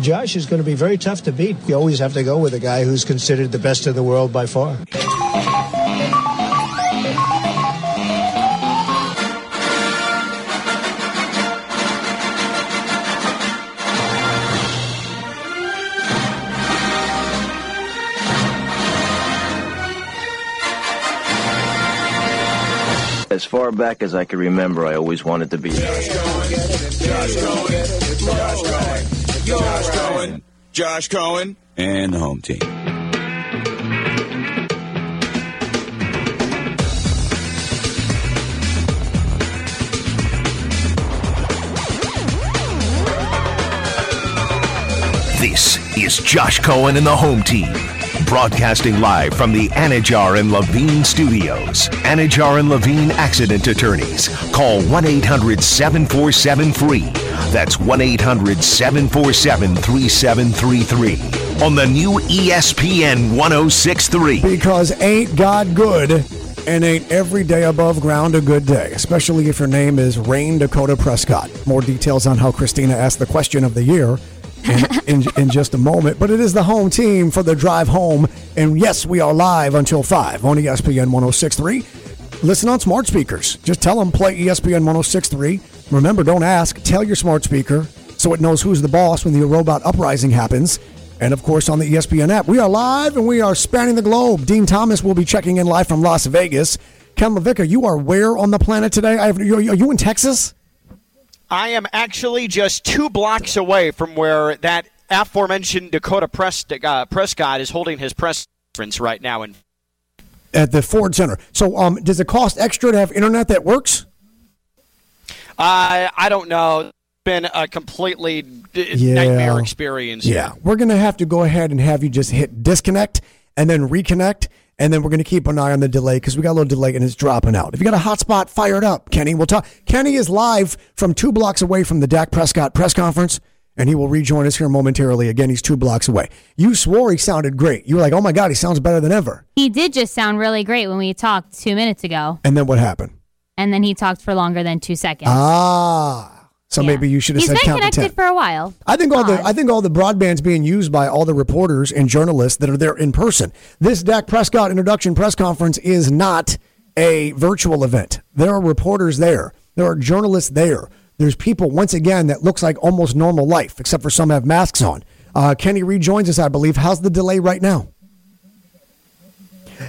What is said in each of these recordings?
Josh is going to be very tough to beat. You always have to go with a guy who's considered the best in the world by far. As far back as I can remember, I always wanted to be. Josh Cohen, Josh Cohen, Josh Cohen, and the home team. This is Josh Cohen and the home team. Broadcasting live from the Anidjar and Levine studios. Anidjar and Levine accident attorneys. Call 1 800 747 free. That's 1 800 747 3733. On the new ESPN 1063. Because ain't God good and ain't every day above ground a good day, especially if your name is Rayne Dakota Prescott. More details on how Kristina asked the question of the year in, in, in just a moment. But it is the home team for the drive home. And yes, we are live until 5 on ESPN 1063. Listen on smart speakers. Just tell them play ESPN 1063. Remember, don't ask. Tell your smart speaker so it knows who's the boss when the robot uprising happens. And of course, on the ESPN app, we are live and we are spanning the globe. Dean Thomas will be checking in live from Las Vegas. Ken LaVicka, you are where on the planet today? Are you in Texas? I am actually just two blocks away from where that aforementioned Dakota Press, uh, Prescott is holding his press conference right now. And At the Ford Center. So, um, does it cost extra to have internet that works? uh, I don't know. It's been a completely d- Yeah. nightmare experience. Yeah, we're going to have to go ahead and have you just hit disconnect and then reconnect, and then we're going to keep an eye on the delay because we got a little delay and it's dropping out. If you got a hotspot, fire it up, Kenny. We'll talk. Kenny is live from two blocks away from the Dak Prescott press conference, and he will rejoin us here momentarily. Again, he's two blocks away. You swore he sounded great. You were like, "Oh my god, he sounds better than ever." He did just sound really great when we talked two minutes ago, And then what happened? and then he talked for longer than two seconds. Ah, so Yeah. maybe you should have He's said been count to ten. connected for a while. I think all the I think all the broadband's being used by all the reporters and journalists that are there in person. This Dak Prescott introduction press conference is not a virtual event. There are reporters there. There are journalists there. There's people once again that looks like almost normal life, except for some have masks on. Uh, Kenny rejoins us, I believe. How's the delay right now?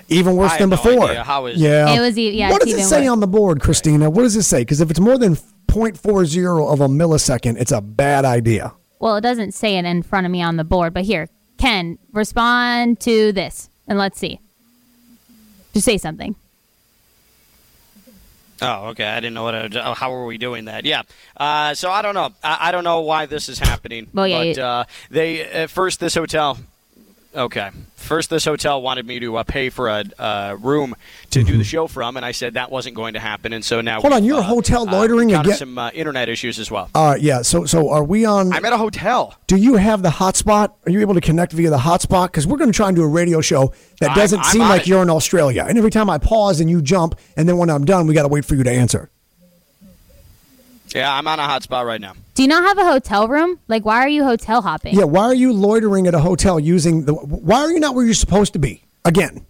Even worse I than no before. idea. How is- yeah. It was yeah, What does it say worse. on the board, Kristina? What does it say? Because if it's more than 0.40 of a millisecond, it's a bad idea. Well, it doesn't say it in front of me on the board, but here, Ken, respond to this, and let's see. Just say something. Oh, okay. I didn't know what. I, how are we doing that? Yeah. Uh, so I don't know. I, I don't know why this is happening. Well, yeah, But you- uh, they at first this hotel. Okay. First, this hotel wanted me to uh, pay for a uh, room to do the show from, and I said that wasn't going to happen. And so now, Mm-hmm. Hold on, you're uh, hotel uh, loitering encountered again? some uh, internet issues as well. All right, yeah. So, so are we on? I'm at a hotel. do you have the hotspot? Are you able to connect via the hotspot? Because we're going to try and do a radio show that doesn't I'm seem like it. you're in Australia. And every time I pause and you jump, and then when I'm done, we got to wait for you to answer. Yeah, I'm on a hotspot right now. Do you not have a hotel room? Like, why are you hotel hopping? Yeah. Why are you loitering at a hotel using the? Why are you not where you're supposed to be? Again.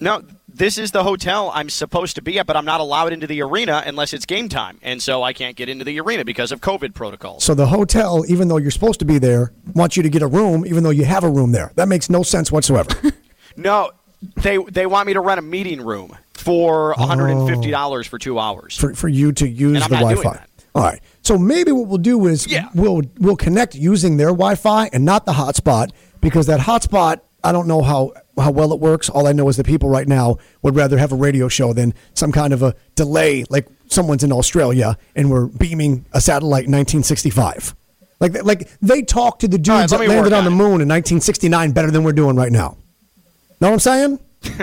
No, this is the hotel I'm supposed to be at, but I'm not allowed into the arena unless it's game time, and so I can't get into the arena because of COVID protocols. So the hotel, even though you're supposed to be there, wants you to get a room, even though you have a room there. That makes no sense whatsoever. No, they they want me to rent a meeting room for $150 for two hours. for, for you to use the Wi-Fi. All right. So maybe what we'll do is Yeah. we'll we'll connect using their Wi-Fi and not the hotspot because that hotspot I don't know how how well it works. All I know is that people right now would rather have a radio show than some kind of a delay like someone's in Australia and we're beaming a satellite in 1965. Like like they talked to the dudes right, that landed work on the moon in 1969 better than we're doing right now. Know what I'm saying?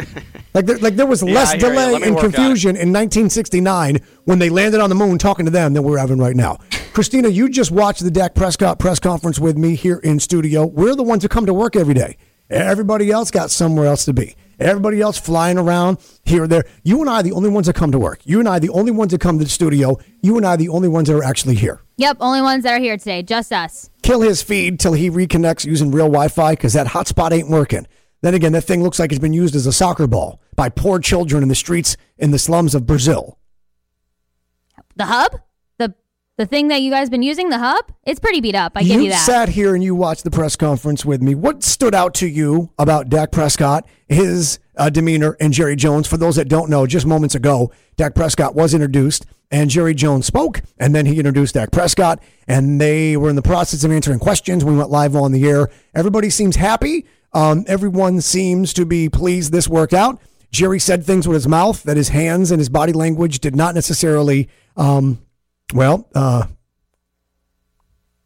like there, like there was Yeah, less I delay and work on it. confusion in 1969 when they landed on the moon talking to them than we're having right now. Kristina, you just watched the Dak Prescott press conference with me here in studio. We're the ones who come to work every day. Everybody else got somewhere else to be. Everybody else flying around here or there. You and I are the only ones that come to work. You and I are the only ones that come to the studio. You and I are the only ones that are actually here. Yep, only ones that are here today, just us. kill his feed till he reconnects using real Wi-Fi because that hotspot ain't working. Then again, that thing looks like it's been used as a soccer ball by poor children in the streets in the slums of Brazil. The hub, the the thing that you guys been using, the hub, it's pretty beat up. I give you you that. sat here and you watched the press conference with me. What stood out to you about Dak Prescott, his uh, demeanor, and Jerry Jones? For those that don't know, just moments ago, Dak Prescott was introduced and Jerry Jones spoke, and then he introduced Dak Prescott, and they were in the process of answering questions. We went live on the air. Everybody seems happy. Um, everyone seems to be pleased this worked out. Jerry said things with his mouth that his hands and his body language did not necessarily, um, well, uh,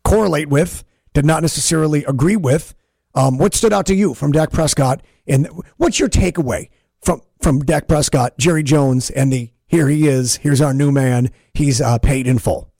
correlate with, did not necessarily agree with. Um, what stood out to you from Dak Prescott, and what's your takeaway from from Dak Prescott, Jerry Jones, and the here he is, here's our new man, he's uh, paid in full.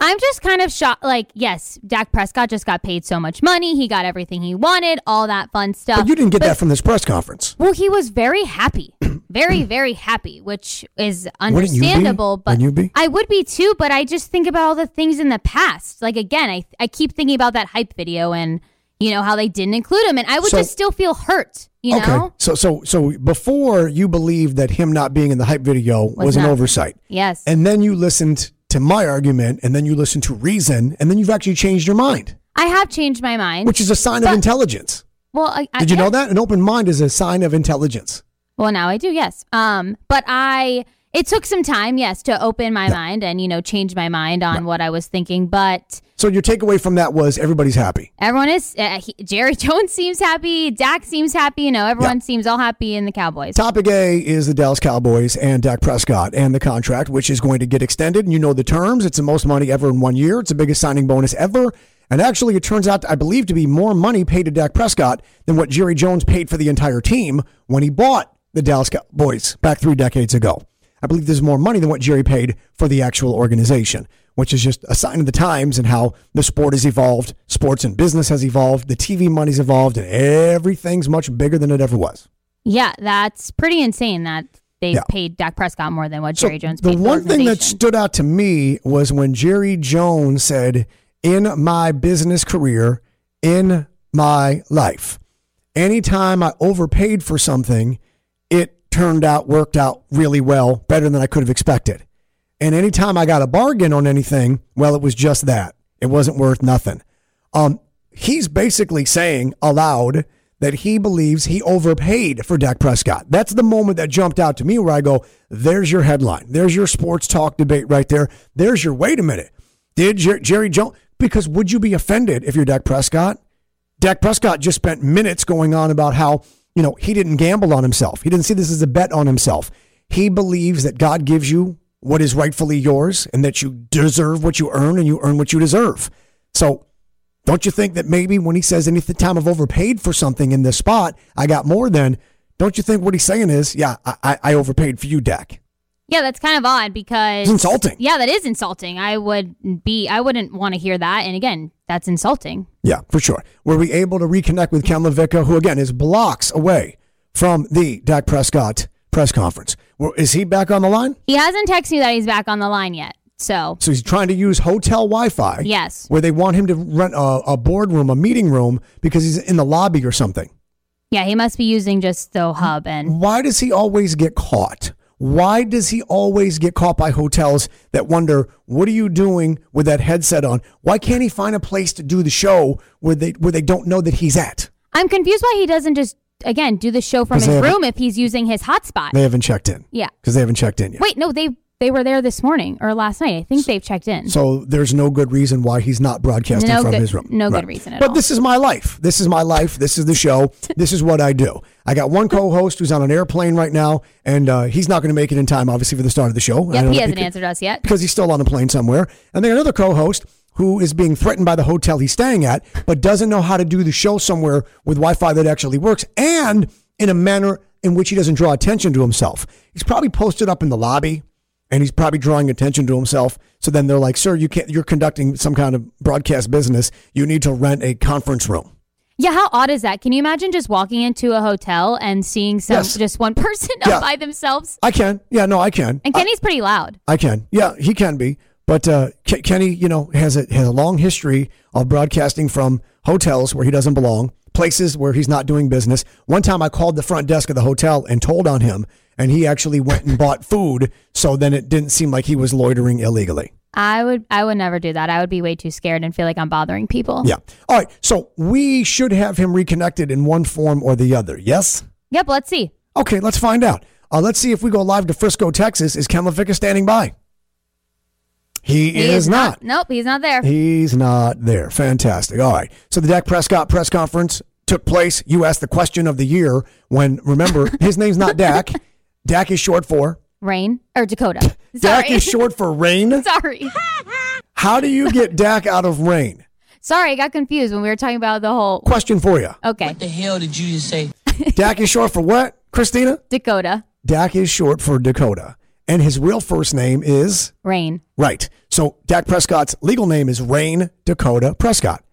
I'm just kind of shocked. Like, yes, Dak Prescott just got paid so much money. He got everything he wanted, all that fun stuff. But you didn't get that from this press conference. Well, he was very happy, very, very happy, which is understandable. But you be? I would be too. But I just think about all the things in the past. Like again, I I keep thinking about that hype video and you know how they didn't include him, and I would So- just still feel hurt. You okay, know? so so so before you believed that him not being in the hype video was, an oversight, Yes. and then you listened to my argument, and then you listen to reason, and then you've actually changed your mind, I have changed my mind. which is a sign of intelligence. well, I, I, Did you know that an open mind is a sign of intelligence? Well, now I do, yes. Um, but I it took some time, yes, to open my mind and you know change my mind on what I was thinking. But So your takeaway from that was everybody's happy. everyone is uh, he, Jerry Jones seems happy, Dak seems happy. You know, everyone seems all happy in the Cowboys. Topic A is the Dallas Cowboys and Dak Prescott and the contract, which is going to get extended. And you know the terms. It's the most money ever in one year. It's the biggest signing bonus ever. And actually, it turns out, I believe, to be more money paid to Dak Prescott than what Jerry Jones paid for the entire team when he bought the Dallas Cowboys back three decades ago. I believe there's more money than what Jerry paid for the actual organization, which is just a sign of the times and how the sport has evolved. Sports and business has evolved. The TV money's evolved, and everything's much bigger than it ever was. Yeah, that's pretty insane that they Yeah. paid Dak Prescott more than what So Jerry Jones the paid. for one thing that stood out to me was when Jerry Jones said, "In my business career, in my life, anytime I overpaid for something, it turned out worked out really well, better than I could have expected. And anytime I got a bargain on anything, well, it was just that. It wasn't worth nothing." Um, he's basically saying aloud that he believes he overpaid for Dak Prescott. That's the moment that jumped out to me where I go, there's your headline. There's your sports talk debate right there. There's your, wait a minute. Did Jer- Jerry Jones, because would you be offended if you're Dak Prescott? Dak Prescott just spent minutes going on about how, you know, he didn't gamble on himself. He didn't see this as a bet on himself. He believes that God gives you what is rightfully yours and that you deserve what you earn and you earn what you deserve. So don't you think that maybe when he says any time I've overpaid for something in this spot, I got more than, don't you think what he's saying is, yeah, I, I, overpaid for you, Dak? Yeah, that's kind of odd because It's insulting. Yeah, that is insulting. I would be I wouldn't want to hear that. And again, that's insulting. Yeah, for sure. Were we able to reconnect with Ken LaVicka, who again is blocks away from the Dak Prescott press conference? Well, Is he back on the line? He hasn't texted me that he's back on the line yet. So So he's trying to use hotel Wi-Fi. Yes. Where they want him to rent a, a boardroom, a meeting room, because he's in the lobby or something. yeah, he must be using just the hub and Why does he always get caught? Why does he always get caught by hotels that wonder, what are you doing with that headset on? Why can't he find a place to do the show where they where they don't know that he's at? I'm confused why he doesn't just again do the show from his room if he's using his hotspot. They haven't checked in. Yeah. Because they haven't checked in yet. Wait, no, they they were there this morning or last night. I think they've checked in. So there's no good reason why he's not broadcasting No from good- his room. no good reason at but all. But this is my life. This is my life. This is the show. this is what I do. I got one co-host who's on an airplane right now, and uh, he's not going to make it in time, obviously, for the start of the show. Yep, don't he hasn't because- answered us yet. because he's still on a plane somewhere. And then another co-host who is being threatened by the hotel he's staying at, but doesn't know how to do the show somewhere with Wi-Fi that actually works, and in a manner in which he doesn't draw attention to himself. He's probably posted up in the lobby, and he's probably drawing attention to himself. So then they're like, "Sir, you can't. You're conducting some kind of broadcast business. You need to rent a conference room." Yeah, how odd is that? Can you imagine just walking into a hotel and seeing some Yes. just one person Yeah. by themselves? I can. Yeah, no, I can. And Kenny's pretty loud. I can. Yeah, he can be. But uh, Ke- Kenny, you know, has a has a long history of broadcasting from hotels where he doesn't belong, places where he's not doing business. One time, I called the front desk of the hotel and told on him, and he actually went and bought food. So then it didn't seem like he was loitering illegally. I would I would never do that. I would be way too scared and feel like I'm bothering people. Yeah. All right. So we should have him reconnected in one form or the other. Yes. Yep, let's see. Okay. Let's find out. Uh, let's see if we go live to Frisco, Texas. Is Ken LaVicka standing by? He, He is, not. Nope, he's not there. He's not there. Fantastic. All right. So the Dak Prescott press conference took place. You asked the question of the year when, remember, his name's not Dak. Dak is short for. Rayne or Dakota. Dak is short for Rayne. Sorry. How do you get Dak out of Rayne? Sorry, I got confused when we were talking about the whole Question for you. Okay. What the hell did you just say? Dak is short for what, Kristina? Dakota. Dak is short for Dakota. And his real first name is. Rayne. Right. So Dak Prescott's legal name is Rayne Dakota Prescott.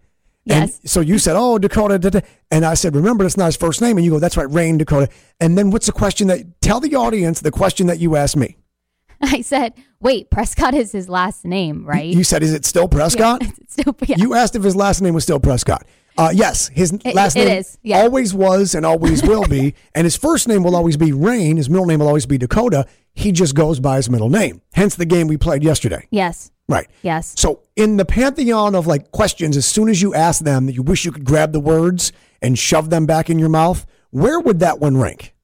And Yes. so you said, "Oh, Dakota," da, da. and I said, "Remember, that's not his first name." And you go, "That's right, Rayne Dakota." And then what's the question that? Tell the audience the question that you asked me. I said, wait, Prescott is his last name, right? You said, "Is it still Prescott?" It's still, yeah. You asked if his last name was still Prescott. Uh, yes, his last it name is, yeah. always was and always will be, and his first name will always be Rayne. His middle name will always be Dakota. He just goes by his middle name. Hence the game we played yesterday. yes. Right. Yes. So in the pantheon of like questions, as soon as you ask them that you wish you could grab the words and shove them back in your mouth, where would that one rank?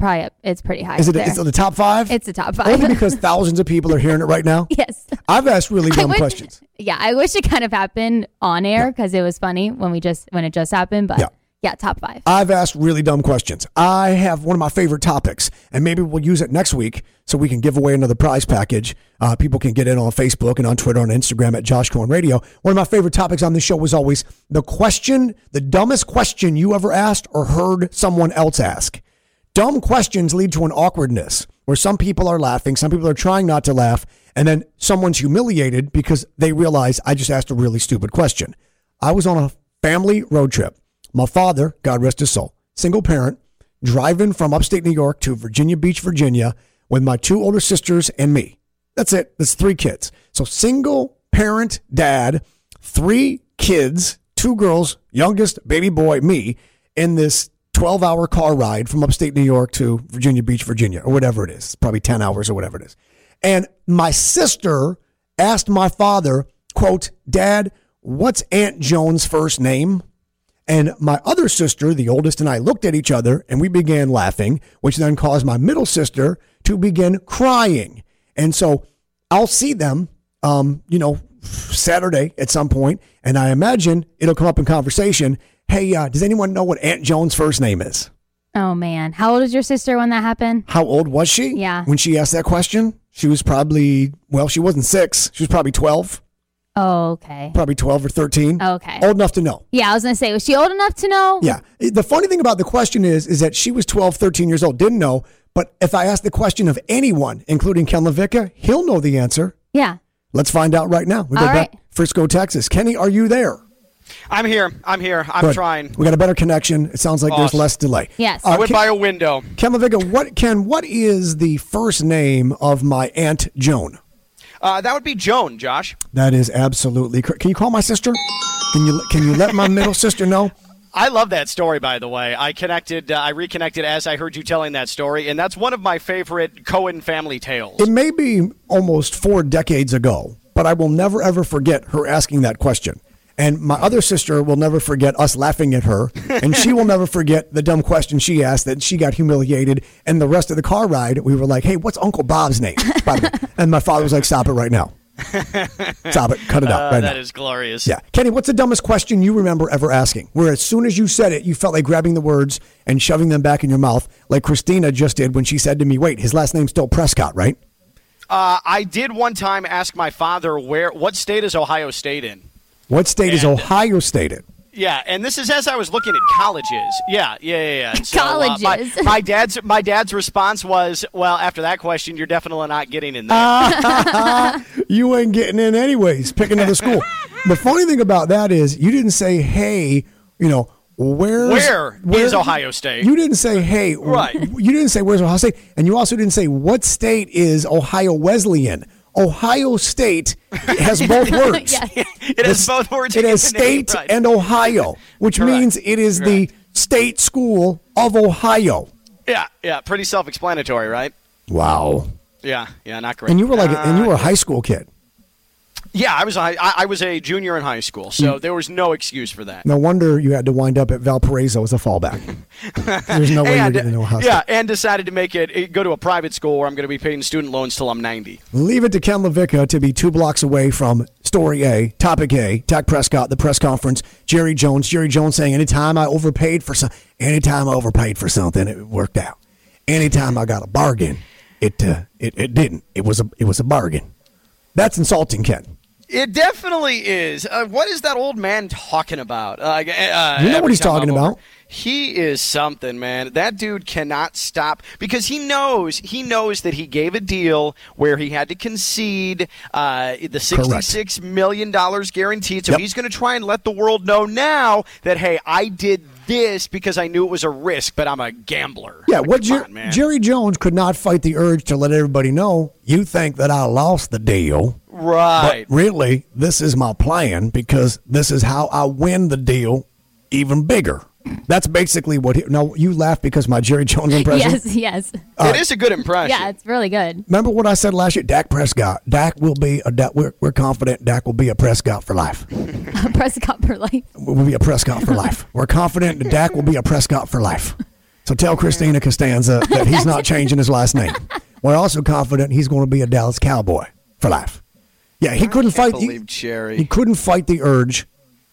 Probably up, it's pretty high. Is it, is it the top five? It's the top five. Only because thousands of people are hearing it right now. yes. I've asked really dumb wish- questions. Yeah, I wish it kind of happened on air because it was funny when we just when it just happened. But Yeah. Yeah, top five. I've asked really dumb questions. I have one of my favorite topics, and maybe we'll use it next week so we can give away another prize package. Uh, people can get in on Facebook and on Twitter and Instagram at Josh Cohen Radio. One of my favorite topics on this show was always the question, the dumbest question you ever asked or heard someone else ask. Dumb questions lead to an awkwardness where some people are laughing, some people are trying not to laugh, and then someone's humiliated because they realize I just asked a really stupid question. I was on a family road trip. My father, God rest his soul, single parent, driving from upstate New York to Virginia Beach, Virginia, with my two older sisters and me. That's it. That's three kids. So single parent dad, three kids, two girls, youngest baby boy, me, in this 12 hour car ride from upstate New York to Virginia Beach, Virginia, or whatever it is. Probably 10 hours or whatever it is. And my sister asked my father, quote, Dad, what's Aunt Joan's first name? And my other sister, the oldest, and I looked at each other and we began laughing, which then caused my middle sister to begin crying. And so I'll see them, um, you know, Saturday at some point, and I imagine it'll come up in conversation. Hey, uh, does anyone know what Aunt Joan's first name is? Oh man, how old is your sister when that happened? How old was she? Yeah. When she asked that question? She was probably, well, she wasn't six. She was probably 12, Oh, okay. probably 12 or 13. Okay. Old enough to know. Yeah, I was gonna say, was she old enough to know? Yeah. The funny thing about the question is, is that she was 12, 13 years old, didn't know. But if I ask the question of anyone, including Ken LaVicka, he'll know the answer. Yeah. Let's find out right now. We go All back right. Frisco, Texas. Kenny, are you there? I'm here. I'm here. I'm Good. trying. We got a better connection. It sounds like there's less delay. Yes. Uh, I went Ken, by a window. Ken LaVicka, what Ken, what is the first name of my Aunt Joan? Uh, that would be Joan, Josh. That is absolutely correct. Can you call my sister? Can you can you let my middle sister know? I love that story, by the way. I connected, uh, I reconnected as I heard you telling that story, and that's one of my favorite Cohen family tales. It may be almost four decades ago, but I will never ever forget her asking that question. And my other sister will never forget us laughing at her, and she will never forget the dumb question she asked that she got humiliated. And the rest of the car ride, we were like, "Hey, what's Uncle Bob's name?" By the way. And my father was like, "Stop it right now! Stop it! Cut it out Uh, right that now!" is glorious. Yeah, Kenny, what's the dumbest question you remember ever asking? Where as soon as you said it, you felt like grabbing the words and shoving them back in your mouth, like Kristina just did when she said to me, "Wait, his last name's still Prescott, right?" Uh, I did one time ask my father where, what state is Ohio State in? What state is Ohio State in? Yeah, and this is as I was looking at colleges. Yeah, yeah, yeah. yeah. So, uh, my- Colleges. my, dad's my dad's response was, "Well, after that question, you're definitely not getting in there." You ain't getting in anyways. Pick another school. the funny thing about that is you didn't say, "Hey, you know, where's Where is Ohio State? You didn't say, "Hey," Right. You didn't say, "Where's Ohio State?" And you also didn't say, "What state is Ohio Wesleyan?" Ohio State has both words. yes. It has both words. It has state right. and Ohio, which Correct. means it is the state school of Ohio. Yeah, yeah, pretty self-explanatory, right? Wow. Yeah, yeah, not great. And you were like, and you were a Uh, high school kid. Yeah, I was a I, I was a junior in high school, so Mm. there was no excuse for that. No wonder you had to wind up at Valparaiso as a fallback. There's no way you're and, getting into Ohio yeah, State. and decided to make it, go to a private school where I'm going to be paying student loans till I'm 90. Leave it to Ken LaVicka to be two blocks away from Story A, Topic A, Dak Prescott, the press conference, Jerry Jones. Jerry Jones saying, anytime I overpaid for some, anytime I overpaid for something, it worked out. Anytime I got a bargain, it uh, it, it didn't. It was a it was a bargain. That's insulting, Ken. It definitely is. Uh, what is that old man talking about? Uh, uh, You know what he's talking I'm over- about. He is something, man. That dude cannot stop because he knows he knows that he gave a deal where he had to concede uh, the sixty-six million dollars guaranteed. So Yep. he's going to try and let the world know now that hey, I did this because I knew it was a risk, but I'm a gambler. Yeah, Like, what Jer- on, man. Jerry Jones could not fight the urge to let everybody know you think that I lost the deal. Right? But really, this is my plan because this is how I win the deal even bigger. That's basically what he. Now, you laugh because my Jerry Jones impression. Yes, yes. Uh, it is a good impression. Yeah, it's really good. Remember what I said last year? Dak Prescott. Dak will be a. Dak, we're, we're confident Dak will be a Prescott for life. Prescott for life. Will be a Prescott for life. We're confident that Dak will be a Prescott for life. So tell Kristina Costanza that he's not changing his last name. We're also confident he's going to be a Dallas Cowboy for life. Yeah, he couldn't fight. he- believe Jerry. He couldn't fight the urge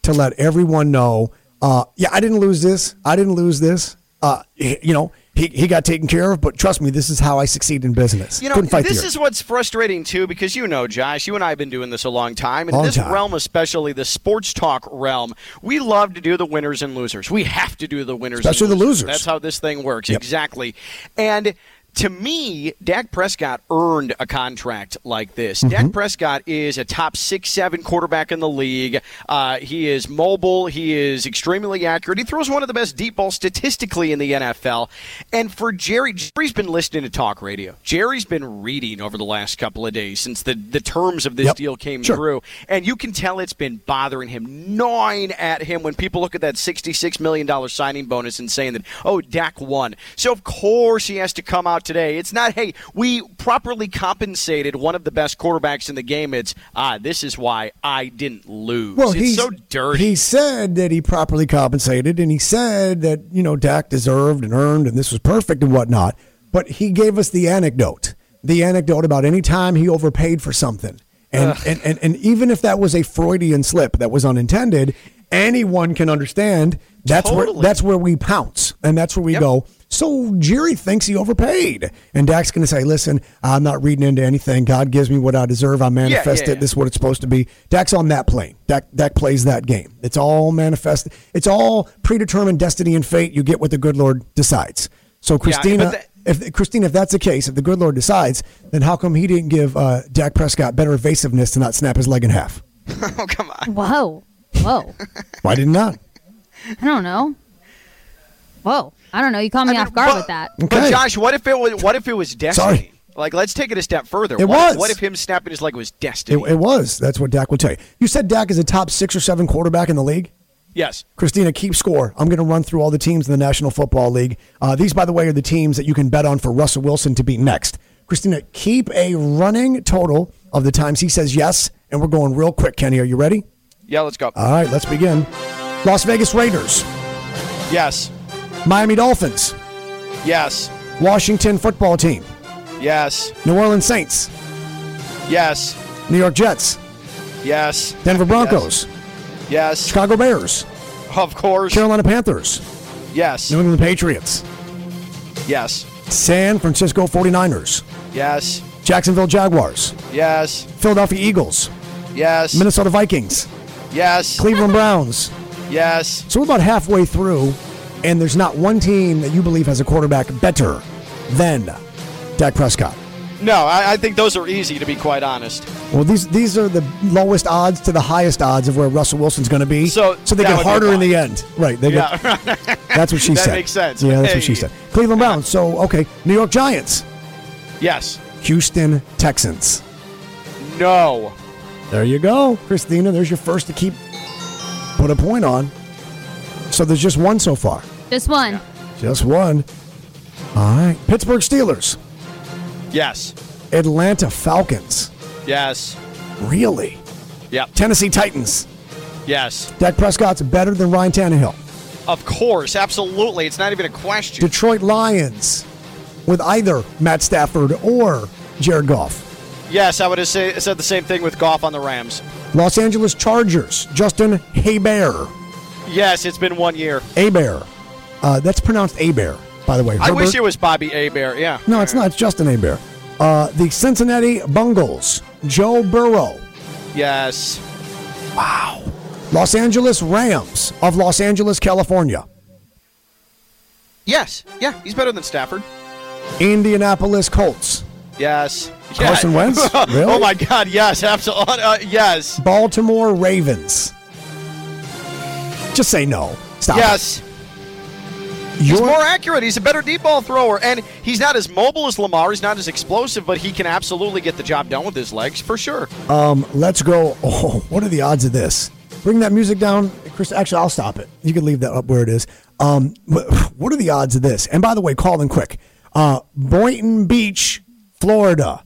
to let everyone know. Uh, yeah, I didn't lose this. I didn't lose this. Uh, you know, he, he got taken care of. But trust me, this is how I succeed in business. You know, this is what's frustrating too, because you know, Josh, you and I have been doing this a long time, and Long in this time. realm, especially the sports talk realm, we love to do the winners and losers. We have to do the winners, and Especially the losers. That's how this thing works, Yep. exactly. And to me, Dak Prescott earned a contract like this. Mm-hmm. Dak Prescott is a top six, seven quarterback in the league. Uh, he is mobile. He is extremely accurate. He throws one of the best deep balls statistically in the NFL. And for Jerry, Jerry's been listening to talk radio. Jerry's been reading over the last couple of days since the, the terms of this Yep. deal came Sure. through. And you can tell it's been bothering him, gnawing at him when people look at that $66 million signing bonus and saying that, oh, Dak won. So, of course, he has to come out today. It's not, hey, we properly compensated one of the best quarterbacks in the game. It's, ah, this is why I didn't lose. Well, it's he's, so dirty. He said that he properly compensated, and he said that you know Dak deserved and earned, and this was perfect and whatnot. But he gave us the anecdote, the anecdote about any time he overpaid for something, and and, and and even if that was a Freudian slip that was unintended, anyone can understand. That's where that's where we pounce, and that's where we Yep. go. So Jerry thinks he overpaid, and Dak's going to say, "Listen, I'm not reading into anything. God gives me what I deserve. I manifest yeah, it. yeah. This is what it's supposed to be." Dak's on that plane. Dak Dak plays that game. It's all manifest. It's all predetermined destiny and fate. You get what the good Lord decides. So Kristina, but that- if Kristina, if that's the case, if the good Lord decides, then how come he didn't give uh, Dak Prescott better evasiveness to not snap his leg in half? oh, come on. Whoa. Whoa. Why did he not? I don't know. Whoa. I don't know. You caught me I mean, off guard but- with that. But Josh, what if it was? What if it was destiny? Sorry. Like, let's take it a step further. It what, was. What if him snapping his leg was It, destiny? it was. That's what Dak would tell you. You said Dak is a top six or seven quarterback in the league. yes. Kristina, keep score. I'm going to run through all the teams in the National Football League. Uh, these, by the way, are the teams that you can bet on for Russell Wilson to be next. Kristina, keep a running total of the times he says yes, and we're going real quick. Kenny, are you ready? Yeah. Let's go. All right, let's begin. Las Vegas Raiders, yes. Miami Dolphins, Yes. Washington Football Team, Yes. New Orleans Saints, Yes. New York Jets, Yes. Denver Broncos, Yes. Chicago Bears, Of course. Carolina Panthers, Yes. New England Patriots, Yes. San Francisco 49ers, Yes. Jacksonville Jaguars, Yes. Philadelphia Eagles, Yes. Minnesota Vikings, Yes. Cleveland Browns. Yes. So we're about halfway through, and there's not one team that you believe has a quarterback better than Dak Prescott. No, I, I think those are easy to be quite honest. Well, these these are the lowest odds to the highest odds of where Russell Wilson's going to be. So so they get harder in the end. Right. They Yeah. get, that's what she That said. makes sense. Yeah, that's what she said. Cleveland Browns. So okay, New York Giants, yes. Houston Texans, No. There you go, Kristina. There's your first to keep put a point on. So there's just one so far. Just one. Just one. All right. Pittsburgh Steelers, Yes. Atlanta Falcons. Yes. Really? Yep. Tennessee Titans. Yes. Dak Prescott's better than Ryan Tannehill. Of course. Absolutely. It's not even a question. Detroit Lions with either Matt Stafford or Jared Goff. Yes, I would have say, said the same thing with Goff on the Rams. Los Angeles Chargers, Justin Herbert. Yes, it's been one year. Abear. Uh, that's pronounced Abear, by the way. I wish it was Bobby Abear. Yeah. No, it's not. It's Justin Abear. Uh, the Cincinnati Bungles, Joe Burrow. Yes. Wow. Los Angeles Rams of Los Angeles, California. Yes. Yeah, he's better than Stafford. Indianapolis Colts. Yes. Carson Yeah. Wentz? Really? oh my God! Yes, absolutely. Uh, yes. Baltimore Ravens. Just say no. Stop. it. Yes. He's Your- more accurate. He's a better deep ball thrower, and he's not as mobile as Lamar. He's not as explosive, but he can absolutely get the job done with his legs for sure. Um, let's go. Oh, what are the odds of this? Bring that music down, Chris. Actually, I'll stop it. You can leave that up where it is. Um, what are the odds of this? And by the way, call in quick. Uh, Boynton Beach, Florida.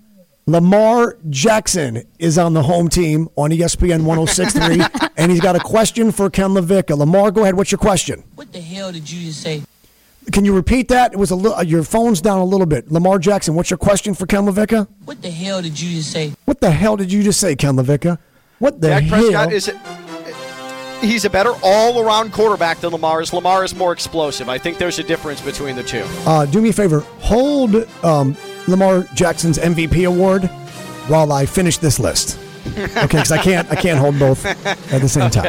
Lamar Jackson is on the home team on ESPN 1063, and he's got a question for Ken LaVicka. Lamar, go ahead. What's your question? What the hell did you just say? Can you repeat that? It was a little. Your phone's down a little bit. Lamar Jackson, what's your question for Ken LaVicka? What the hell did you just say? What the hell did you just say, Ken LaVicka? What the Dak hell? Prescott is. He's a better all-around quarterback than Lamar is. Lamar is more explosive. I think there's a difference between the two. Uh, do me a favor. Hold um, Lamar Jackson's MVP award while I finish this list. Okay, because I can't. I can't hold both at the same time.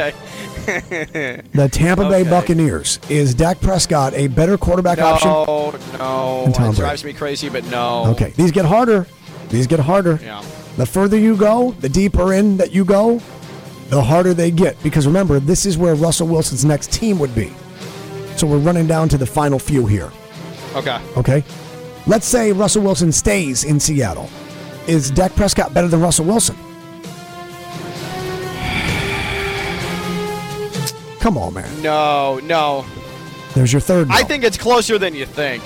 Okay. The Tampa Bay Okay. Buccaneers is Dak Prescott a better quarterback option? No, no. It drives me crazy, but no. Okay, these get harder. These get harder. Yeah. The further you go, the deeper in that you go, the harder they get. Because remember, this is where Russell Wilson's next team would be. So we're running down to the final few here. Okay. Okay? Let's say Russell Wilson stays in Seattle. Is Dak Prescott better than Russell Wilson? Come on, man. No, no. There's your third. I think it's closer than you think.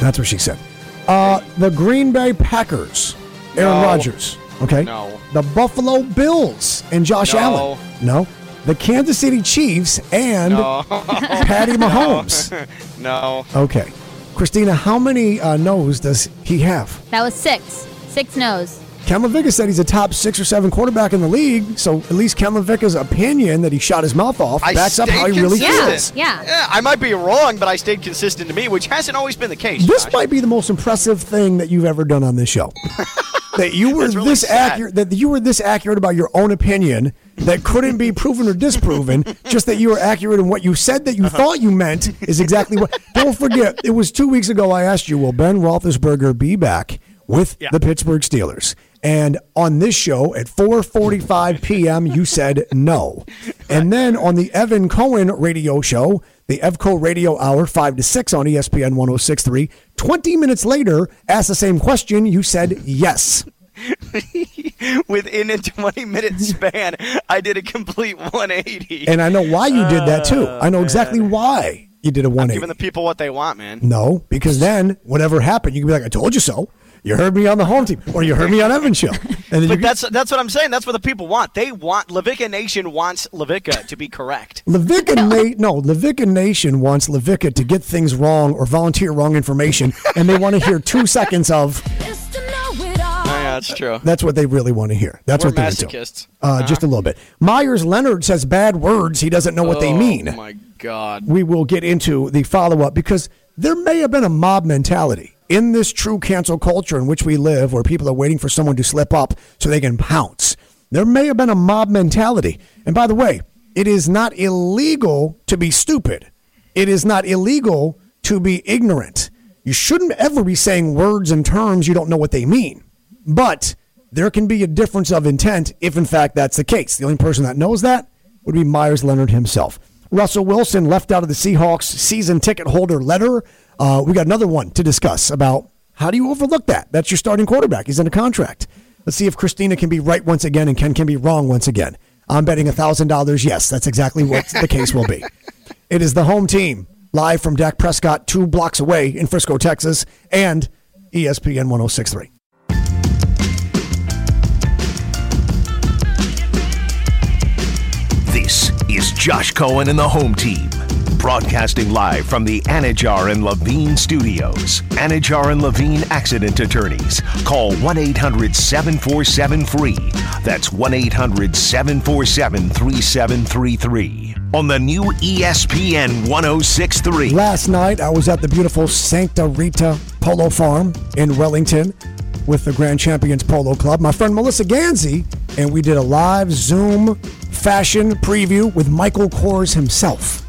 That's what she said. Uh, the Green Bay Packers, Aaron No. Rodgers. Okay. No. The Buffalo Bills and Josh No. Allen. No. The Kansas City Chiefs and No. Patty Mahomes. No. Okay. Kristina, how many uh, no's does he have? That was six. Six no's. Ken LaVicka said he's a top six or seven quarterback in the league, so at least Ken LaVicka's opinion that he shot his mouth off I backs up stayed how he really consistent. feels. Yeah. Yeah, I might be wrong, but I stayed consistent to me, which hasn't always been the case. This Josh. might be the most impressive thing that you've ever done on this show. that you were really this sad. accurate that you were this accurate about your own opinion that couldn't be proven or disproven, just that you were accurate in what you said that you Uh-huh. thought you meant is exactly what don't forget, it was two weeks ago I asked you, will Ben Roethlisberger be back with Yeah. the Pittsburgh Steelers? And on this show at 4:45 p.m., you said no. And then on the Evan Cohen radio show, the EVCO Radio Hour, 5 to 6 on ESPN 1063, 20 minutes later, asked the same question. You said yes. Within a 20 minute span, I did a complete 180. And I know why you did that too. Oh, I know exactly why you did a one eighty. Giving 180. the people what they want, man. No, because then whatever happened, you can be like, I told you so. You heard me on the home team, or you heard me on Evan's show. And then But can- that's that's what I'm saying. That's what the people want. They want LaVicka Nation wants LaVicka to be correct. LaVicka Na- no, LaVicka Nation wants LaVicka to get things wrong or volunteer wrong information, and they want to hear two seconds of. Oh, yeah, that's true. That's what they really want to hear. That's We're what they're into. masochists. Uh, Just a little bit. Meyers Leonard says bad words. He doesn't know what they mean. Oh my God. we will get into the follow up because there may have been a mob mentality in this true cancel culture in which we live where people are waiting for someone to slip up so they can pounce. There may have been a mob mentality. And by the way, it is not illegal to be stupid, it is not illegal to be ignorant. You shouldn't ever be saying words and terms you don't know what they mean. But there can be a difference of intent if, in fact, that's the case. The only person that knows that would be Meyers Leonard himself. Russell Wilson left out of the Seahawks season ticket holder letter. Uh, we got another one to discuss about how do you overlook that? That's your starting quarterback. He's in a contract. Let's see if Kristina can be right once again and Ken can be wrong once again. I'm betting $1,000 yes. That's exactly what the case will be. It is the home team live from Dak Prescott, two blocks away in Frisco, Texas, and ESPN 1063. This is Josh Cohen and the home team. Broadcasting live from the Anidjar and Levine studios. Anidjar and Levine accident attorneys. Call 1 800 747 free. That's 1 800 747 3733. On the new ESPN 1063. Last night, I was at the beautiful Santa Rita Polo Farm in Wellington with the Grand Champions Polo Club. My friend Melissa Ganzi, and we did a live Zoom fashion preview with Michael Kors himself.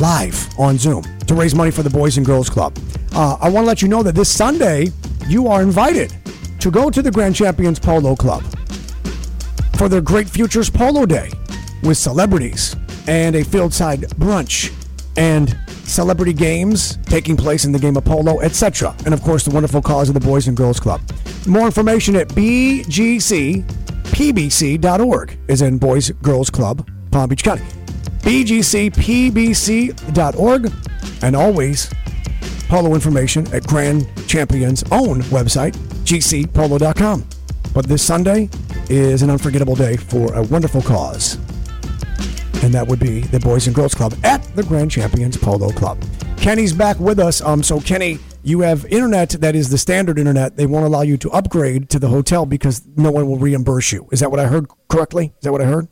Live on Zoom to raise money for the Boys and Girls Club. Uh, I want to let you know that this Sunday, you are invited to go to the Grand Champions Polo Club for their Great Futures Polo Day with celebrities and a fieldside brunch and celebrity games taking place in the game of polo, etc. And of course, the wonderful cause of the Boys and Girls Club. More information at bgcpbc.org is in Boys Girls Club, Palm Beach County. bgcpbc.org and always polo information at Grand Champion's own website, gcpolo.com. But this Sunday is an unforgettable day for a wonderful cause and that would be the Boys and Girls Club at the Grand Champions Polo Club. Kenny's back with us. Um, so Kenny, you have internet that is the standard internet. They won't allow you to upgrade to the hotel because no one will reimburse you. Is that what I heard correctly? Is that what I heard?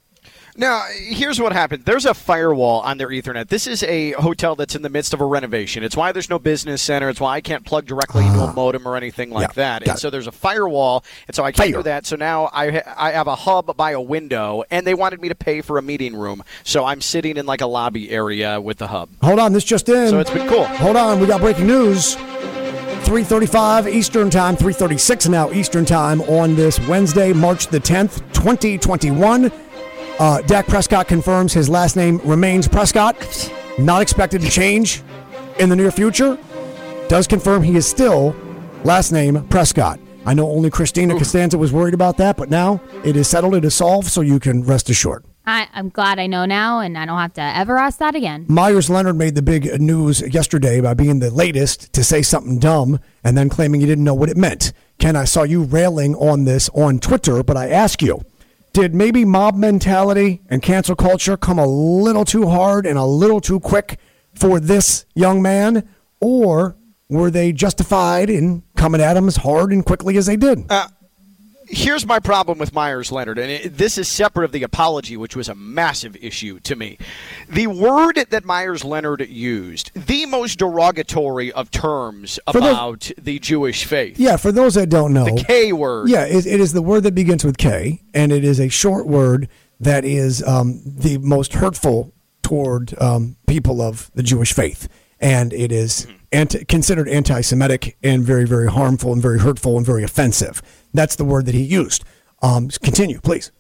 Now, here's what happened. There's a firewall on their Ethernet. This is a hotel that's in the midst of a renovation. It's why there's no business center. It's why I can't plug directly into a modem or anything like Ah. Yeah, that. And it. so there's a firewall, and so I can't Fire. do that. So now I ha- I have a hub by a window, and they wanted me to pay for a meeting room. So I'm sitting in like a lobby area with the hub. Hold on, this just in. So it's been cool. Hold on, we got breaking news. 3:35 Eastern Time, 3:36 now Eastern Time on this Wednesday, March the 10th, 2021. Uh, Dak Prescott confirms his last name remains Prescott, not expected to change in the near future. Does confirm he is still last name Prescott. I know only Kristina Costanza was worried about that, but now it is settled, it is solved, so you can rest assured. I, I'm glad I know now, and I don't have to ever ask that again. Meyers Leonard made the big news yesterday by being the latest to say something dumb and then claiming he didn't know what it meant. Ken, I saw you railing on this on Twitter, but I ask you, did maybe mob mentality and cancel culture come a little too hard and a little too quick for this young man? Or were they justified in coming at him as hard and quickly as they did? Uh, Here's my problem with Meyers Leonard, and it, this is separate of the apology, which was a massive issue to me. The word that Meyers Leonard used, the most derogatory of terms For those- about the Jewish faith, yeah, for those that don't know, the K word. Yeah, it, it is the word that begins with K, and it is a short word that is um, the most hurtful toward um, people of the Jewish faith, and it is anti- considered anti-Semitic and very, very harmful and very hurtful and very offensive. That's the word that he used. Um, continue, please.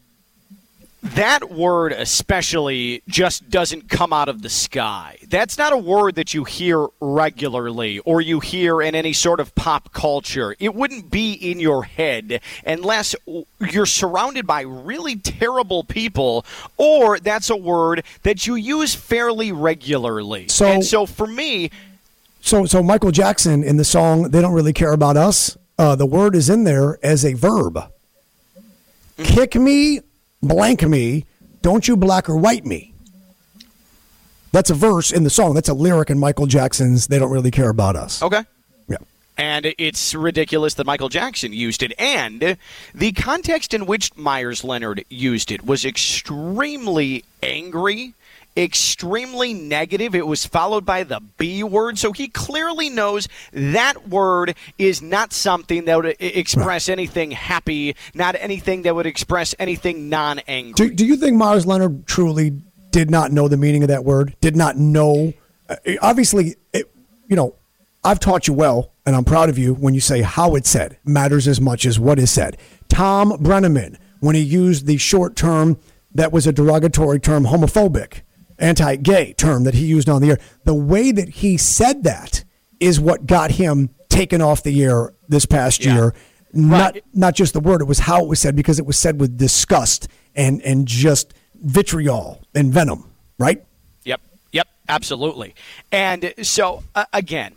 That word, especially, just doesn't come out of the sky. That's not a word that you hear regularly or you hear in any sort of pop culture. It wouldn't be in your head unless you're surrounded by really terrible people, or that's a word that you use fairly regularly. So- and so for me, So, so Michael Jackson in the song "They Don't Really Care About Us," uh, the word is in there as a verb. Kick me, blank me, don't you black or white me. That's a verse in the song. That's a lyric in Michael Jackson's "They Don't Really Care About Us." okay. Yeah. And it's ridiculous that Michael Jackson used it. And the context in which Meyers Leonard used it was extremely angry, extremely negative. It was followed by the B word. So he clearly knows that word is not something that would express anything happy, not anything that would express anything non angry. Do, do you think Meyers Leonard truly did not know the meaning of that word? Did not know? Uh, obviously, it, you know, I've taught you well, and I'm proud of you when you say how it's said matters as much as what is said. Thom Brennaman, when he used the short term that was a derogatory term, homophobic, anti gay term that he used on the air, the way that he said that is what got him taken off the air this past Yeah. year not Right. not just the word. It was how it was said because it was said with disgust and and just vitriol and venom. Right? Yep, yep, absolutely. And so, uh, again,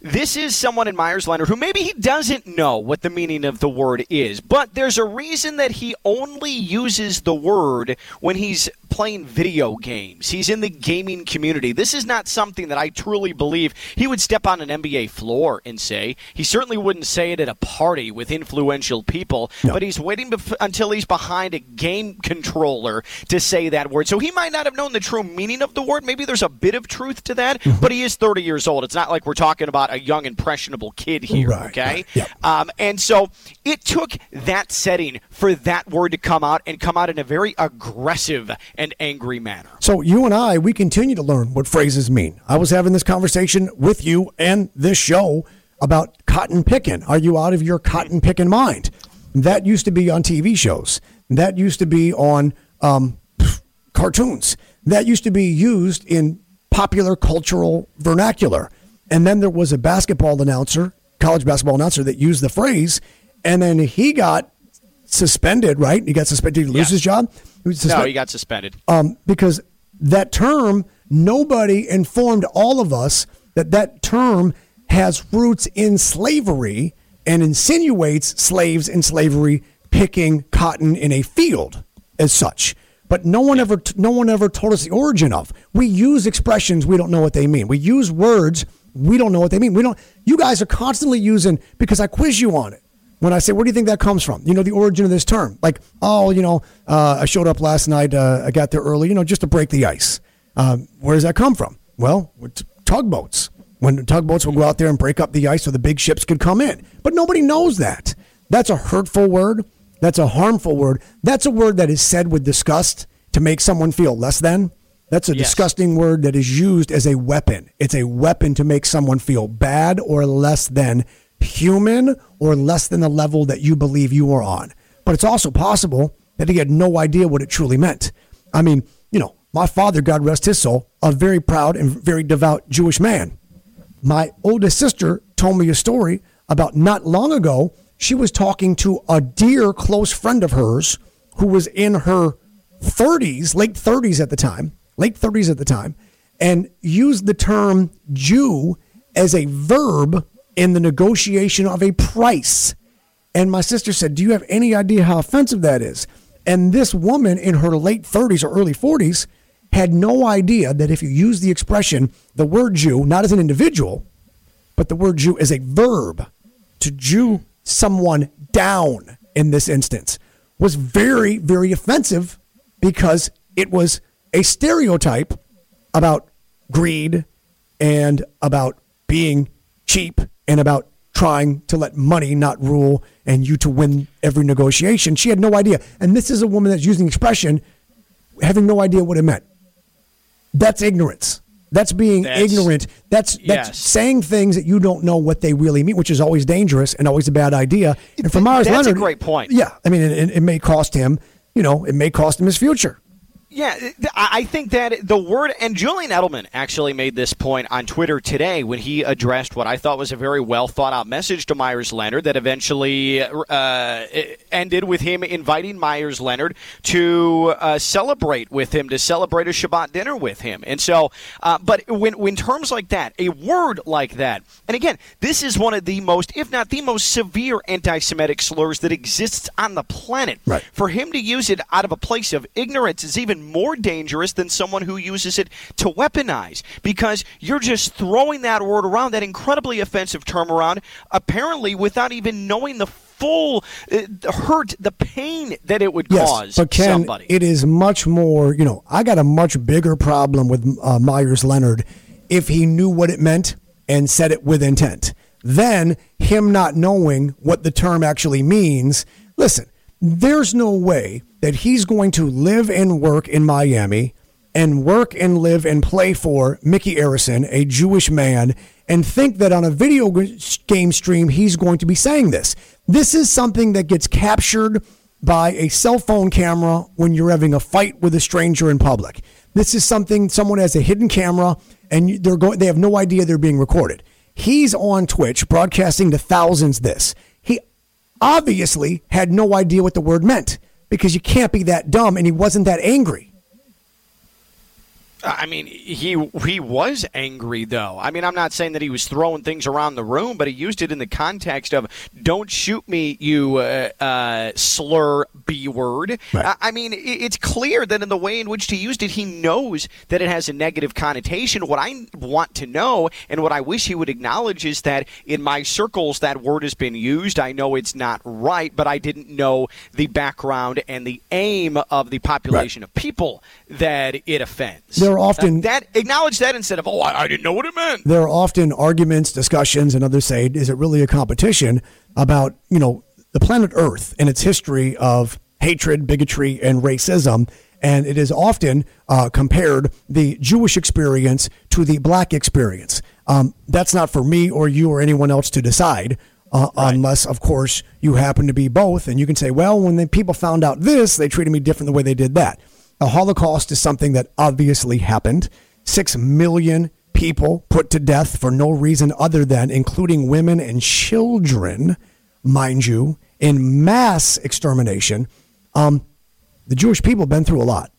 this is someone in Meyers Leonard who maybe he doesn't know what the meaning of the word is, but there's a reason that he only uses the word when he's playing video games. He's in the gaming community. This is not something that I truly believe he would step on an NBA floor and say. He certainly wouldn't say it at a party with influential people, No. but he's waiting bef- until he's behind a game controller to say that word. So he might not have known the true meaning of the word. Maybe there's a bit of truth to that, Mm-hmm. but he is 30 years old. It's not like we're talking about a young, impressionable kid here, Right, okay? right, yep. Um, and so it took that setting for that word to come out and come out in a very aggressive and angry manner. So you and I, we continue to learn what phrases mean. I was having this conversation with you and this show about cotton picking. Are you out of your cotton picking mind? That used to be on TV shows. That used to be on um, cartoons. That used to be used in popular cultural vernacular. And then there was a basketball announcer, college basketball announcer, that used the phrase, and then he got suspended. Right? He got suspended. Did he lose Yes. his job? He was No, he got suspended. um, because that term, nobody informed all of us that that term has roots in slavery and insinuates slaves in slavery picking cotton in a field as such. But no one ever, no one ever told us the origin of. We use expressions we don't know what they mean. We use words we don't know what they mean. We don't. You guys are constantly using because I quiz you on it when I say, where do you think that comes from? You know, the origin of this term. Like, oh, you know, uh, I showed up last night. Uh, I got there early, you know, just to break the ice. Um, where does that come from? Well, it's tugboats. When tugboats would go out there and break up the ice so the big ships could come in. But nobody knows that. That's a hurtful word. That's a harmful word. That's a word that is said with disgust to make someone feel less than. That's a Yes. disgusting word that is used as a weapon. It's a weapon to make someone feel bad or less than human or less than the level that you believe you are on. But it's also possible that he had no idea what it truly meant. I mean, you know, my father, God rest his soul, a very proud and very devout Jewish man. My oldest sister told me a story about not long ago. She was talking to a dear close friend of hers who was in her 30s, late 30s at the time, late 30s at the time, and used the term Jew as a verb in the negotiation of a price. And my sister said, Do you have any idea how offensive that is? And this woman in her late 30s or early 40s had no idea that if you use the expression, the word Jew, not as an individual, but the word Jew as a verb, to Jew someone down in this instance, was very, very offensive because it was a stereotype about greed and about being cheap and about trying to let money not rule and you to win every negotiation. She had no idea. And this is a woman that's using expression having no idea what it meant. That's ignorance. That's being That's- ignorant. That's that's Yes. saying things that you don't know what they really mean, which is always dangerous and always a bad idea. And for Meyers that's a great point. Yeah, I mean, it, it may cost him. You know, it may cost him his future. Yeah, I think that the word, and Julian Edelman actually made this point on Twitter today when he addressed what I thought was a very well thought out message to Meyers Leonard that eventually uh, ended with him inviting Meyers Leonard to uh, celebrate with him, to celebrate a Shabbat dinner with him. And so, uh, but when, when terms like that, a word like that, and again, this is one of the most, if not the most severe anti Semitic slurs that exists on the planet. Right. For him to use it out of a place of ignorance is even more dangerous than someone who uses it to weaponize because you're just throwing that word around, that incredibly offensive term around, apparently without even knowing the full uh, hurt, the pain that it would cause but Ken, somebody. it is much more. You know, I got a much bigger problem with uh, Meyers Leonard if he knew what it meant and said it with intent. Then him not knowing what the term actually means. Listen, there's no way that he's going to live and work in Miami and work and live and play for Micky Arison, a Jewish man, and think that on a video game stream he's going to be saying this. This is something that gets captured by a cell phone camera when you're having a fight with a stranger in public. This is something someone has a hidden camera and they're going they have no idea they're being recorded. He's on Twitch broadcasting to thousands this. Obviously had no idea what the word meant because you can't be that dumb and he wasn't that angry. I mean, he he was angry though. I mean, I'm not saying that he was throwing things around the room, but he used it in the context of "Don't shoot me, you uh, uh, slur b word." Right. I, I mean, it, it's clear that in the way in which he used it, he knows that it has a negative connotation. What I want to know, and what I wish he would acknowledge, is that in my circles that word has been used. I know it's not right, but I didn't know the background and the aim of the population of people that it offends. There are often- Uh, that acknowledge that instead of oh I, I didn't know what it meant. there are often arguments, discussions, and others say, is it really a competition about, you know, the planet Earth and its history of hatred, bigotry, and racism? And it is often uh, compared the Jewish experience to the black experience. Um, that's not for me or you or anyone else to decide. Uh, Unless, of course, you happen to be both, and you can say, "Well, when the people found out this, they treated me different the way they did that." The Holocaust is something that obviously happened. Six million people put to death for no reason other than, including women and children, mind you, in mass extermination. Um, the Jewish people have been through a lot.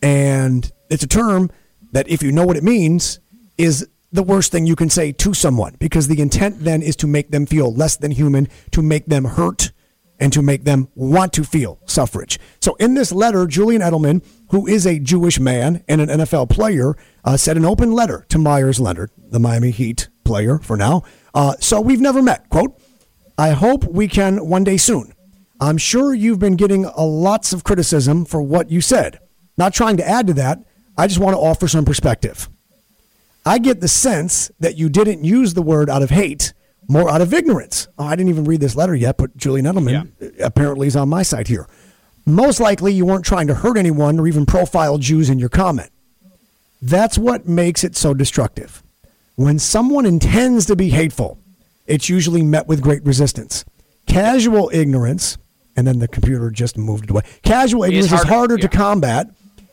And it's a term that, if you know what it means, is the worst thing you can say to someone because the intent then is to make them feel less than human, to make them hurt, and to make them want to feel suffrage. So, in this letter, Julian Edelman, who is a Jewish man and an NFL player, uh, sent an open letter to Meyers Leonard, the Miami Heat player for now. Uh, so, we've never met. Quote, I hope we can one day soon. I'm sure you've been getting a lots of criticism for what you said. Not trying to add to that, I just want to offer some perspective. I get the sense that you didn't use the word out of hate, more out of ignorance. Oh, I didn't even read this letter yet, but Julian Edelman apparently is on my side here. Most likely, you weren't trying to hurt anyone or even profile Jews in your comment. That's what makes it so destructive. When someone intends to be hateful, it's usually met with great resistance. Casual ignorance, and then the computer just moved it away. Casual ignorance is harder- harder to combat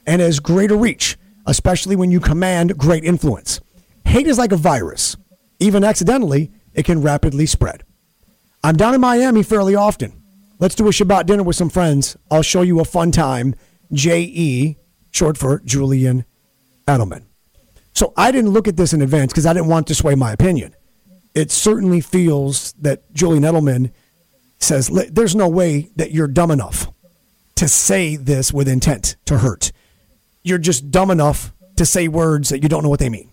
and has greater reach, especially when you command great influence. Hate is like a virus. Even accidentally, it can rapidly spread. I'm down in Miami fairly often. Let's do a Shabbat dinner with some friends. I'll show you a fun time. J.E., short for Julian Edelman. So I didn't look at this in advance because I didn't want to sway my opinion. It certainly feels that Julian Edelman says, There's no way that you're dumb enough to say this with intent to hurt. You're just dumb enough to say words that you don't know what they mean.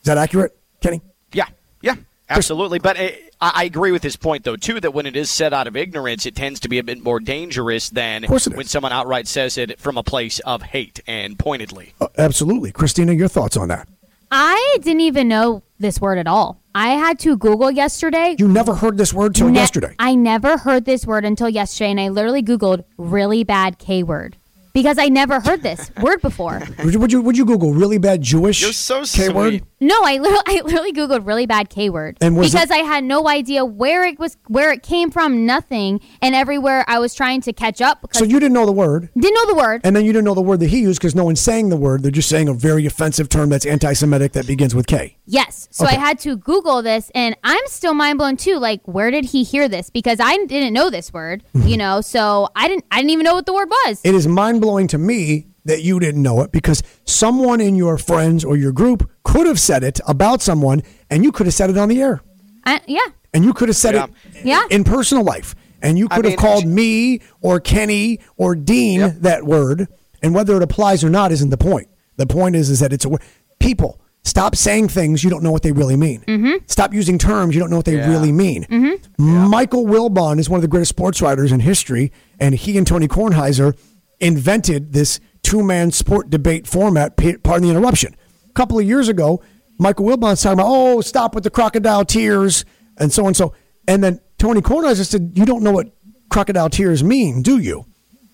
Is that accurate, Kenny? Yeah, yeah, absolutely. But uh, I, I agree with his point, though, too, that when it is said out of ignorance, it tends to be a bit more dangerous than course it is. when someone outright says it from a place of hate and pointedly. Uh, absolutely. Kristina, your thoughts on that? I didn't even know this word at all. I had to Google yesterday. You never heard this word till Ne- yesterday. I never heard this word until yesterday, and I literally Googled really bad K word because I never heard this word before. Would you, would you would you Google really bad Jewish You're so K word? sweet. No, I literally, I literally Googled really bad K word And was because it- I had no idea where it was, where it came from, nothing, and everywhere I was trying to catch up because So you didn't know the word, didn't know the word. and then you didn't know the word that he used because no one's saying the word. They're just saying a very offensive term that's anti-Semitic that begins with K. Yes. So Okay. I had to Google this, and I'm still mind blown too. Like, where did he hear this? Because I didn't know this word, mm-hmm. you know. So I didn't. I didn't even know what the word was. It is mind blowing to me that you didn't know it because someone in your friends or your group could have said it about someone, and you could have said it on the air, I, yeah. and you could have said Yeah. it Yeah. in personal life, and you I could have mean, called me or Kenny or Dean Yep. that word, and whether it applies or not isn't the point. The point is, is that it's a word. People stop saying things you don't know what they really mean. Mm-hmm. Stop using terms you don't know what they Yeah. really mean. Mm-hmm. Michael Wilbon is one of the greatest sports writers in history, and he and Tony Kornheiser invented this two-man sport debate format. Pardon the interruption. A couple of years ago, Michael Wilbon's talking about, oh, stop with the crocodile tears and so and so, and then Tony Kornheiser said, you don't know what crocodile tears mean, do you?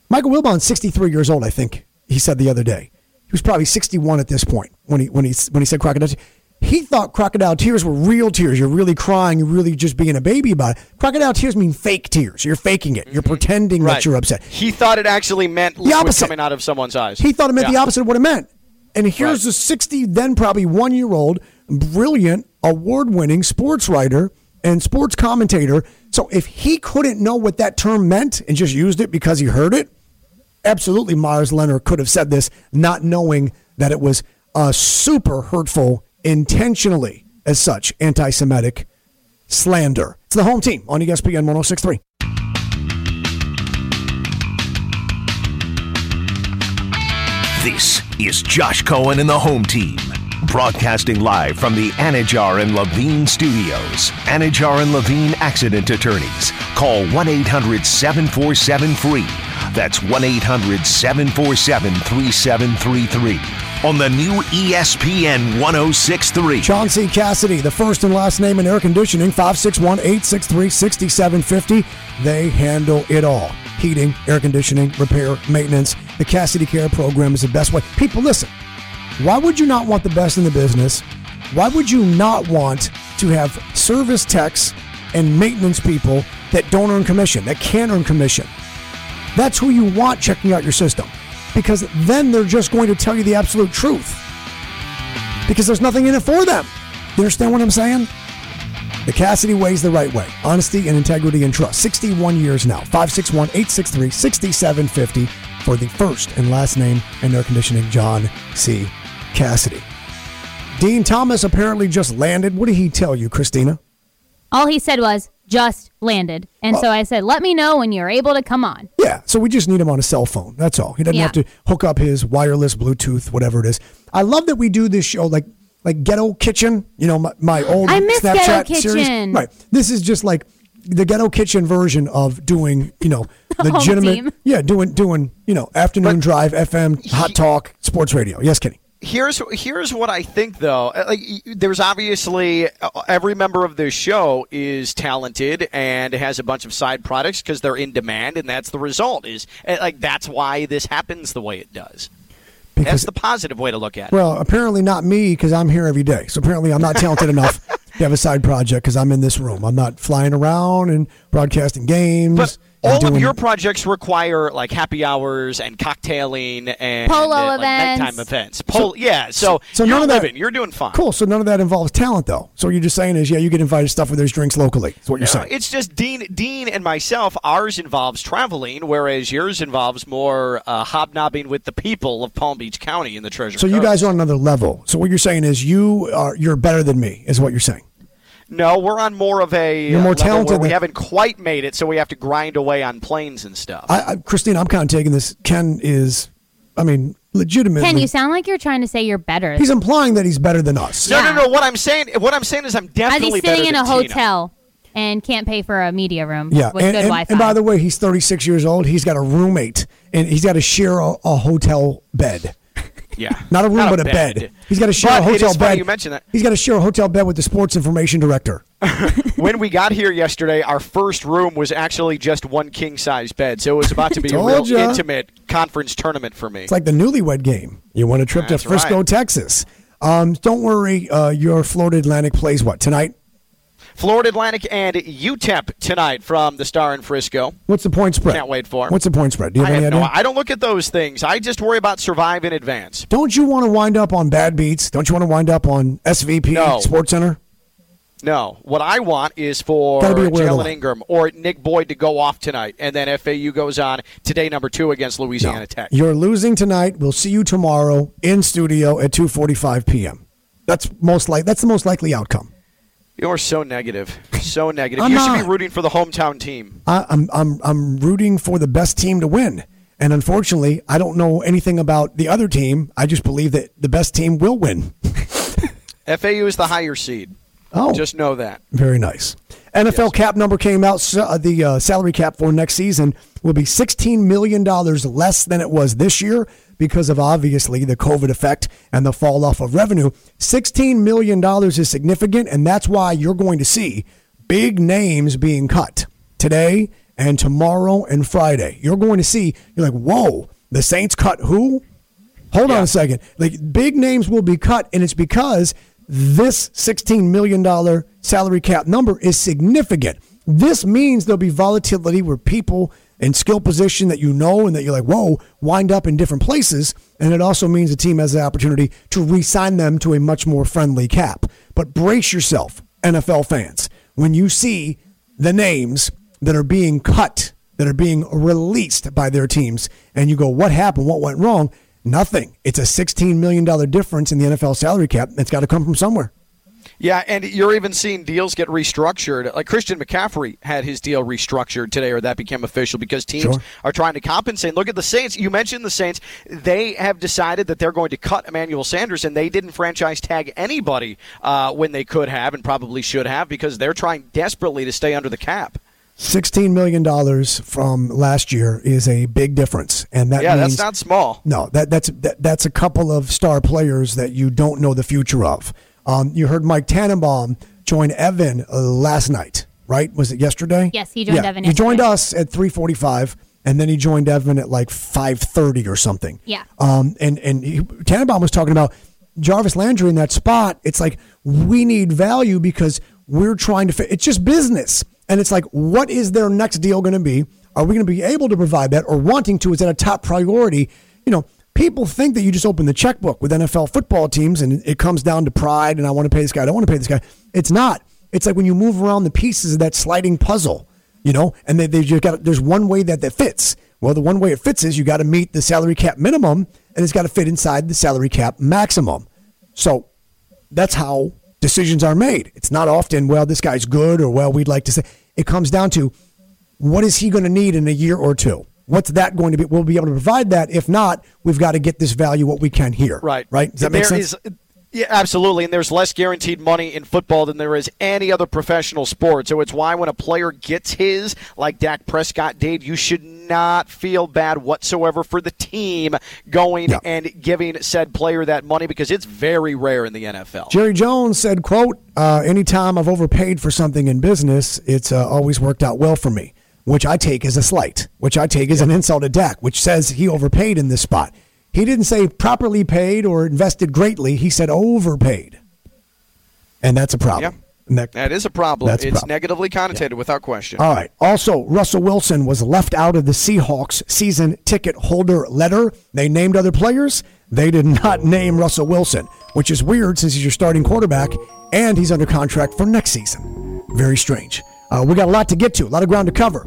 Michael Wilbon's 63 years old, I think he said the other day. He was probably 61 at this point when he when he when he said crocodile. Tears. He thought crocodile tears were real tears. You're really crying. You're really just being a baby about it. Crocodile tears mean fake tears. You're faking it. You're mm-hmm. pretending that you're upset. He thought it actually meant liquid opposite. coming out of someone's eyes. He thought it meant the opposite of what it meant. And here's Right. a 60, then probably one year old, brilliant, award winning sports writer and sports commentator So if he couldn't know what that term meant and just used it because he heard it, absolutely Meyers Leonard could have said this, not knowing that it was a super hurtful, intentionally as such, anti Semitic slander. It's the home team on ESPN 1063. This is Josh Cohen and the home team. Broadcasting live from the Anidjar and Levine studios. Anidjar and Levine accident attorneys. Call 1 800 747 free. That's 1 800 747 3733. On the new ESPN 1063. John C. Cassidy, the first and last name in air conditioning, 561 863 6750. They handle it all heating, air conditioning, repair, maintenance. The Cassidy Care program is the best way. People, listen, why would you not want the best in the business? Why would you not want to have service techs and maintenance people that don't earn commission, that can earn commission? That's who you want checking out your system because then they're just going to tell you the absolute truth because there's nothing in it for them. You understand what I'm saying? The Cassidy way is the right way. Honesty and integrity and trust. 61 years now. 561 863 6750 for the first and last name in air conditioning, John C. Cassidy. Dean Thomas apparently just landed. What did he tell you, Kristina? All he said was, just landed. And so I said, let me know when you're able to come on. Yeah, so we just need him on a cell phone. That's all. He doesn't Yeah. have to hook up his wireless Bluetooth, whatever it is. I love that we do this show like like Ghetto Kitchen. You know, my, my old I miss Snapchat Ghetto series. Kitchen. Right. This is just like the Ghetto Kitchen version of doing, you know, legitimate. Yeah, doing doing you know afternoon drive FM hot talk sports radio. Yes, Kenny. Here's here's what I think though. Uh, Like there's obviously uh, every member of this show is talented and has a bunch of side products because they're in demand, and that's the result. Is uh, like that's why this happens the way it does. that's the positive way to look at it. well, apparently not me because I'm here every day. So apparently I'm not talented enough to have a side project because I'm in this room. I'm not flying around and broadcasting games. But all of your projects require like happy hours and cocktailing and Polo uh, like events. nighttime events. Pol- yeah, so, so you're none of that- you're doing fine. Cool. So none of that involves talent, though. So what you're just saying is, yeah, you get invited to stuff where there's drinks locally. That's what you're No, saying. it's just Dean, Dean, and myself. Ours involves traveling, whereas yours involves more uh, hobnobbing with the people of Palm Beach County in the Treasure. So you guys are on another level. So what you're saying is you are you're better than me, is what you're saying. No, we're on more of a You're uh, more level talented Where we haven't quite made it, so we have to grind away on planes and stuff. I, I Christine, I'm kind of taking this. Ken is, I mean, legitimately. Ken, you sound like you're trying to say you're better. he's implying that he's better than us. no, yeah. no, no. What I'm saying, what I'm saying is, I'm As definitely he's sitting in than a Tina. hotel and can't pay for a media room Yeah, with and, good and, Wi-Fi. and by the way, he's 36 years old. He's got a roommate, and he's got to share a, a hotel bed. Yeah, Not a room, but a bed. He's got to share But a it hotel is bed. you mention that. He's got to share a hotel bed with the sports information director. when we got here yesterday, our first room was actually just one king size bed, so it was about to be a real ya. intimate conference tournament for me. It's like the newlywed game. You want a trip That's to Frisco, right. Texas. Um, don't worry, uh, your Florida Atlantic plays what tonight? Florida Atlantic and UTEP tonight from the Star in Frisco. What's the point spread? Can't wait for it. What's the point spread? Do you I any have idea? no. I don't look at those things. I just worry about survive in advance. Don't you want to wind up on Bad Beats? Don't you want to wind up on SVP No. Sports Center? No, what I want is for Gotta be aware of the Jailyn. Ingram or Nick Boyd to go off tonight, and then FAU goes on today, number two against Louisiana No. Tech. You're losing tonight. We'll see you tomorrow in studio at 2:45 p.m. That's most like that's the most likely outcome. You're so negative, so negative. I'm you should not. be rooting for the hometown team. I, I'm I'm I'm rooting for the best team to win. And unfortunately, I don't know anything about the other team. I just believe that the best team will win. FAU is the higher seed. Oh, Just know that. Very nice. NFL cap number came out. So, uh, the uh, salary cap for next season will be $16 million less than it was this year because of obviously the COVID effect and the fall off of revenue. $16 million is significant, and that's why you're going to see big names being cut today and tomorrow and Friday. You're going to see, you're like, whoa, the Saints cut who? Hold on a second. Like big names will be cut, and it's because this $16 million salary cap number is significant. This means there'll be volatility where people in skill position that you know and that you're like, whoa, wind up in different places. And it also means the team has the opportunity to re sign them to a much more friendly cap. But brace yourself, NFL fans, when you see the names that are being cut, that are being released by their teams, and you go, what happened? What went wrong? Nothing. It's a $16 million difference in the NFL salary cap. It's got to come from somewhere. Yeah, and you're even seeing deals get restructured. Like Christian McCaffrey had his deal restructured today, or that became official because teams Sure. are trying to compensate. Look at the Saints. You mentioned the Saints. They have decided that they're going to cut Emmanuel Sanders, and they didn't franchise tag anybody uh, when they could have and probably should have because they're trying desperately to stay under the cap. $16 million from last year is a big difference. And that yeah, means that's not small. No, that, that's that, that's a couple of star players that you don't know the future of. Um, you heard Mike Tannenbaum join Evan uh, last night, right? Was it yesterday? Yes, he joined yeah. Evan He joined us at three forty-five, and then he joined Evan at like five thirty or something. Yeah. Um, and and he, Tannenbaum was talking about Jarvis Landry in that spot. It's like we need value because we're trying to. Fit. It's just business, and it's like, what is their next deal going to be? Are we going to be able to provide that, or wanting to? Is that a top priority? You know, people think that you just open the checkbook with NFL football teams, and it comes down to pride, and I want to pay this guy. I don't want to pay this guy. It's not. It's like when you move around the pieces of that sliding puzzle you know, and they, they just got there's one way that that fits. Well, the one way it fits is you got to meet the salary cap minimum, and it's got to fit inside the salary cap maximum. So that's how decisions are made. It's not often, well, this guy's good, or well, we'd like to say. It comes down to what is he going to need in a year or two. What's that going to be? We'll be able to provide that. If not, we've got to get this value what we can here. Right. Right. Does that make sense? is- yeah, absolutely. And there's less guaranteed money in football than there is any other professional sport. So it's why when a player gets his, like Dak Prescott did, you should not feel bad whatsoever for the team going Yeah. and giving said player that money because it's very rare in the NFL. Jerry Jones said, "quote uh, Anytime I've overpaid for something in business, it's uh, always worked out well for me." Which I take as a slight, which I take as an insult to Dak, which says he overpaid in this spot. He didn't say properly paid or invested greatly. He said overpaid, and that's a problem. Yeah. That- That is a problem. That's a it's problem. negatively connotated without question. all right. Also, Russell Wilson was left out of the Seahawks season ticket holder letter. They named other players. They did not name Russell Wilson, which is weird since he's your starting quarterback and he's under contract for next season. Very strange. Uh, we got a lot to get to, a lot of ground to cover.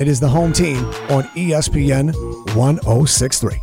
It is the home team on ESPN 1063.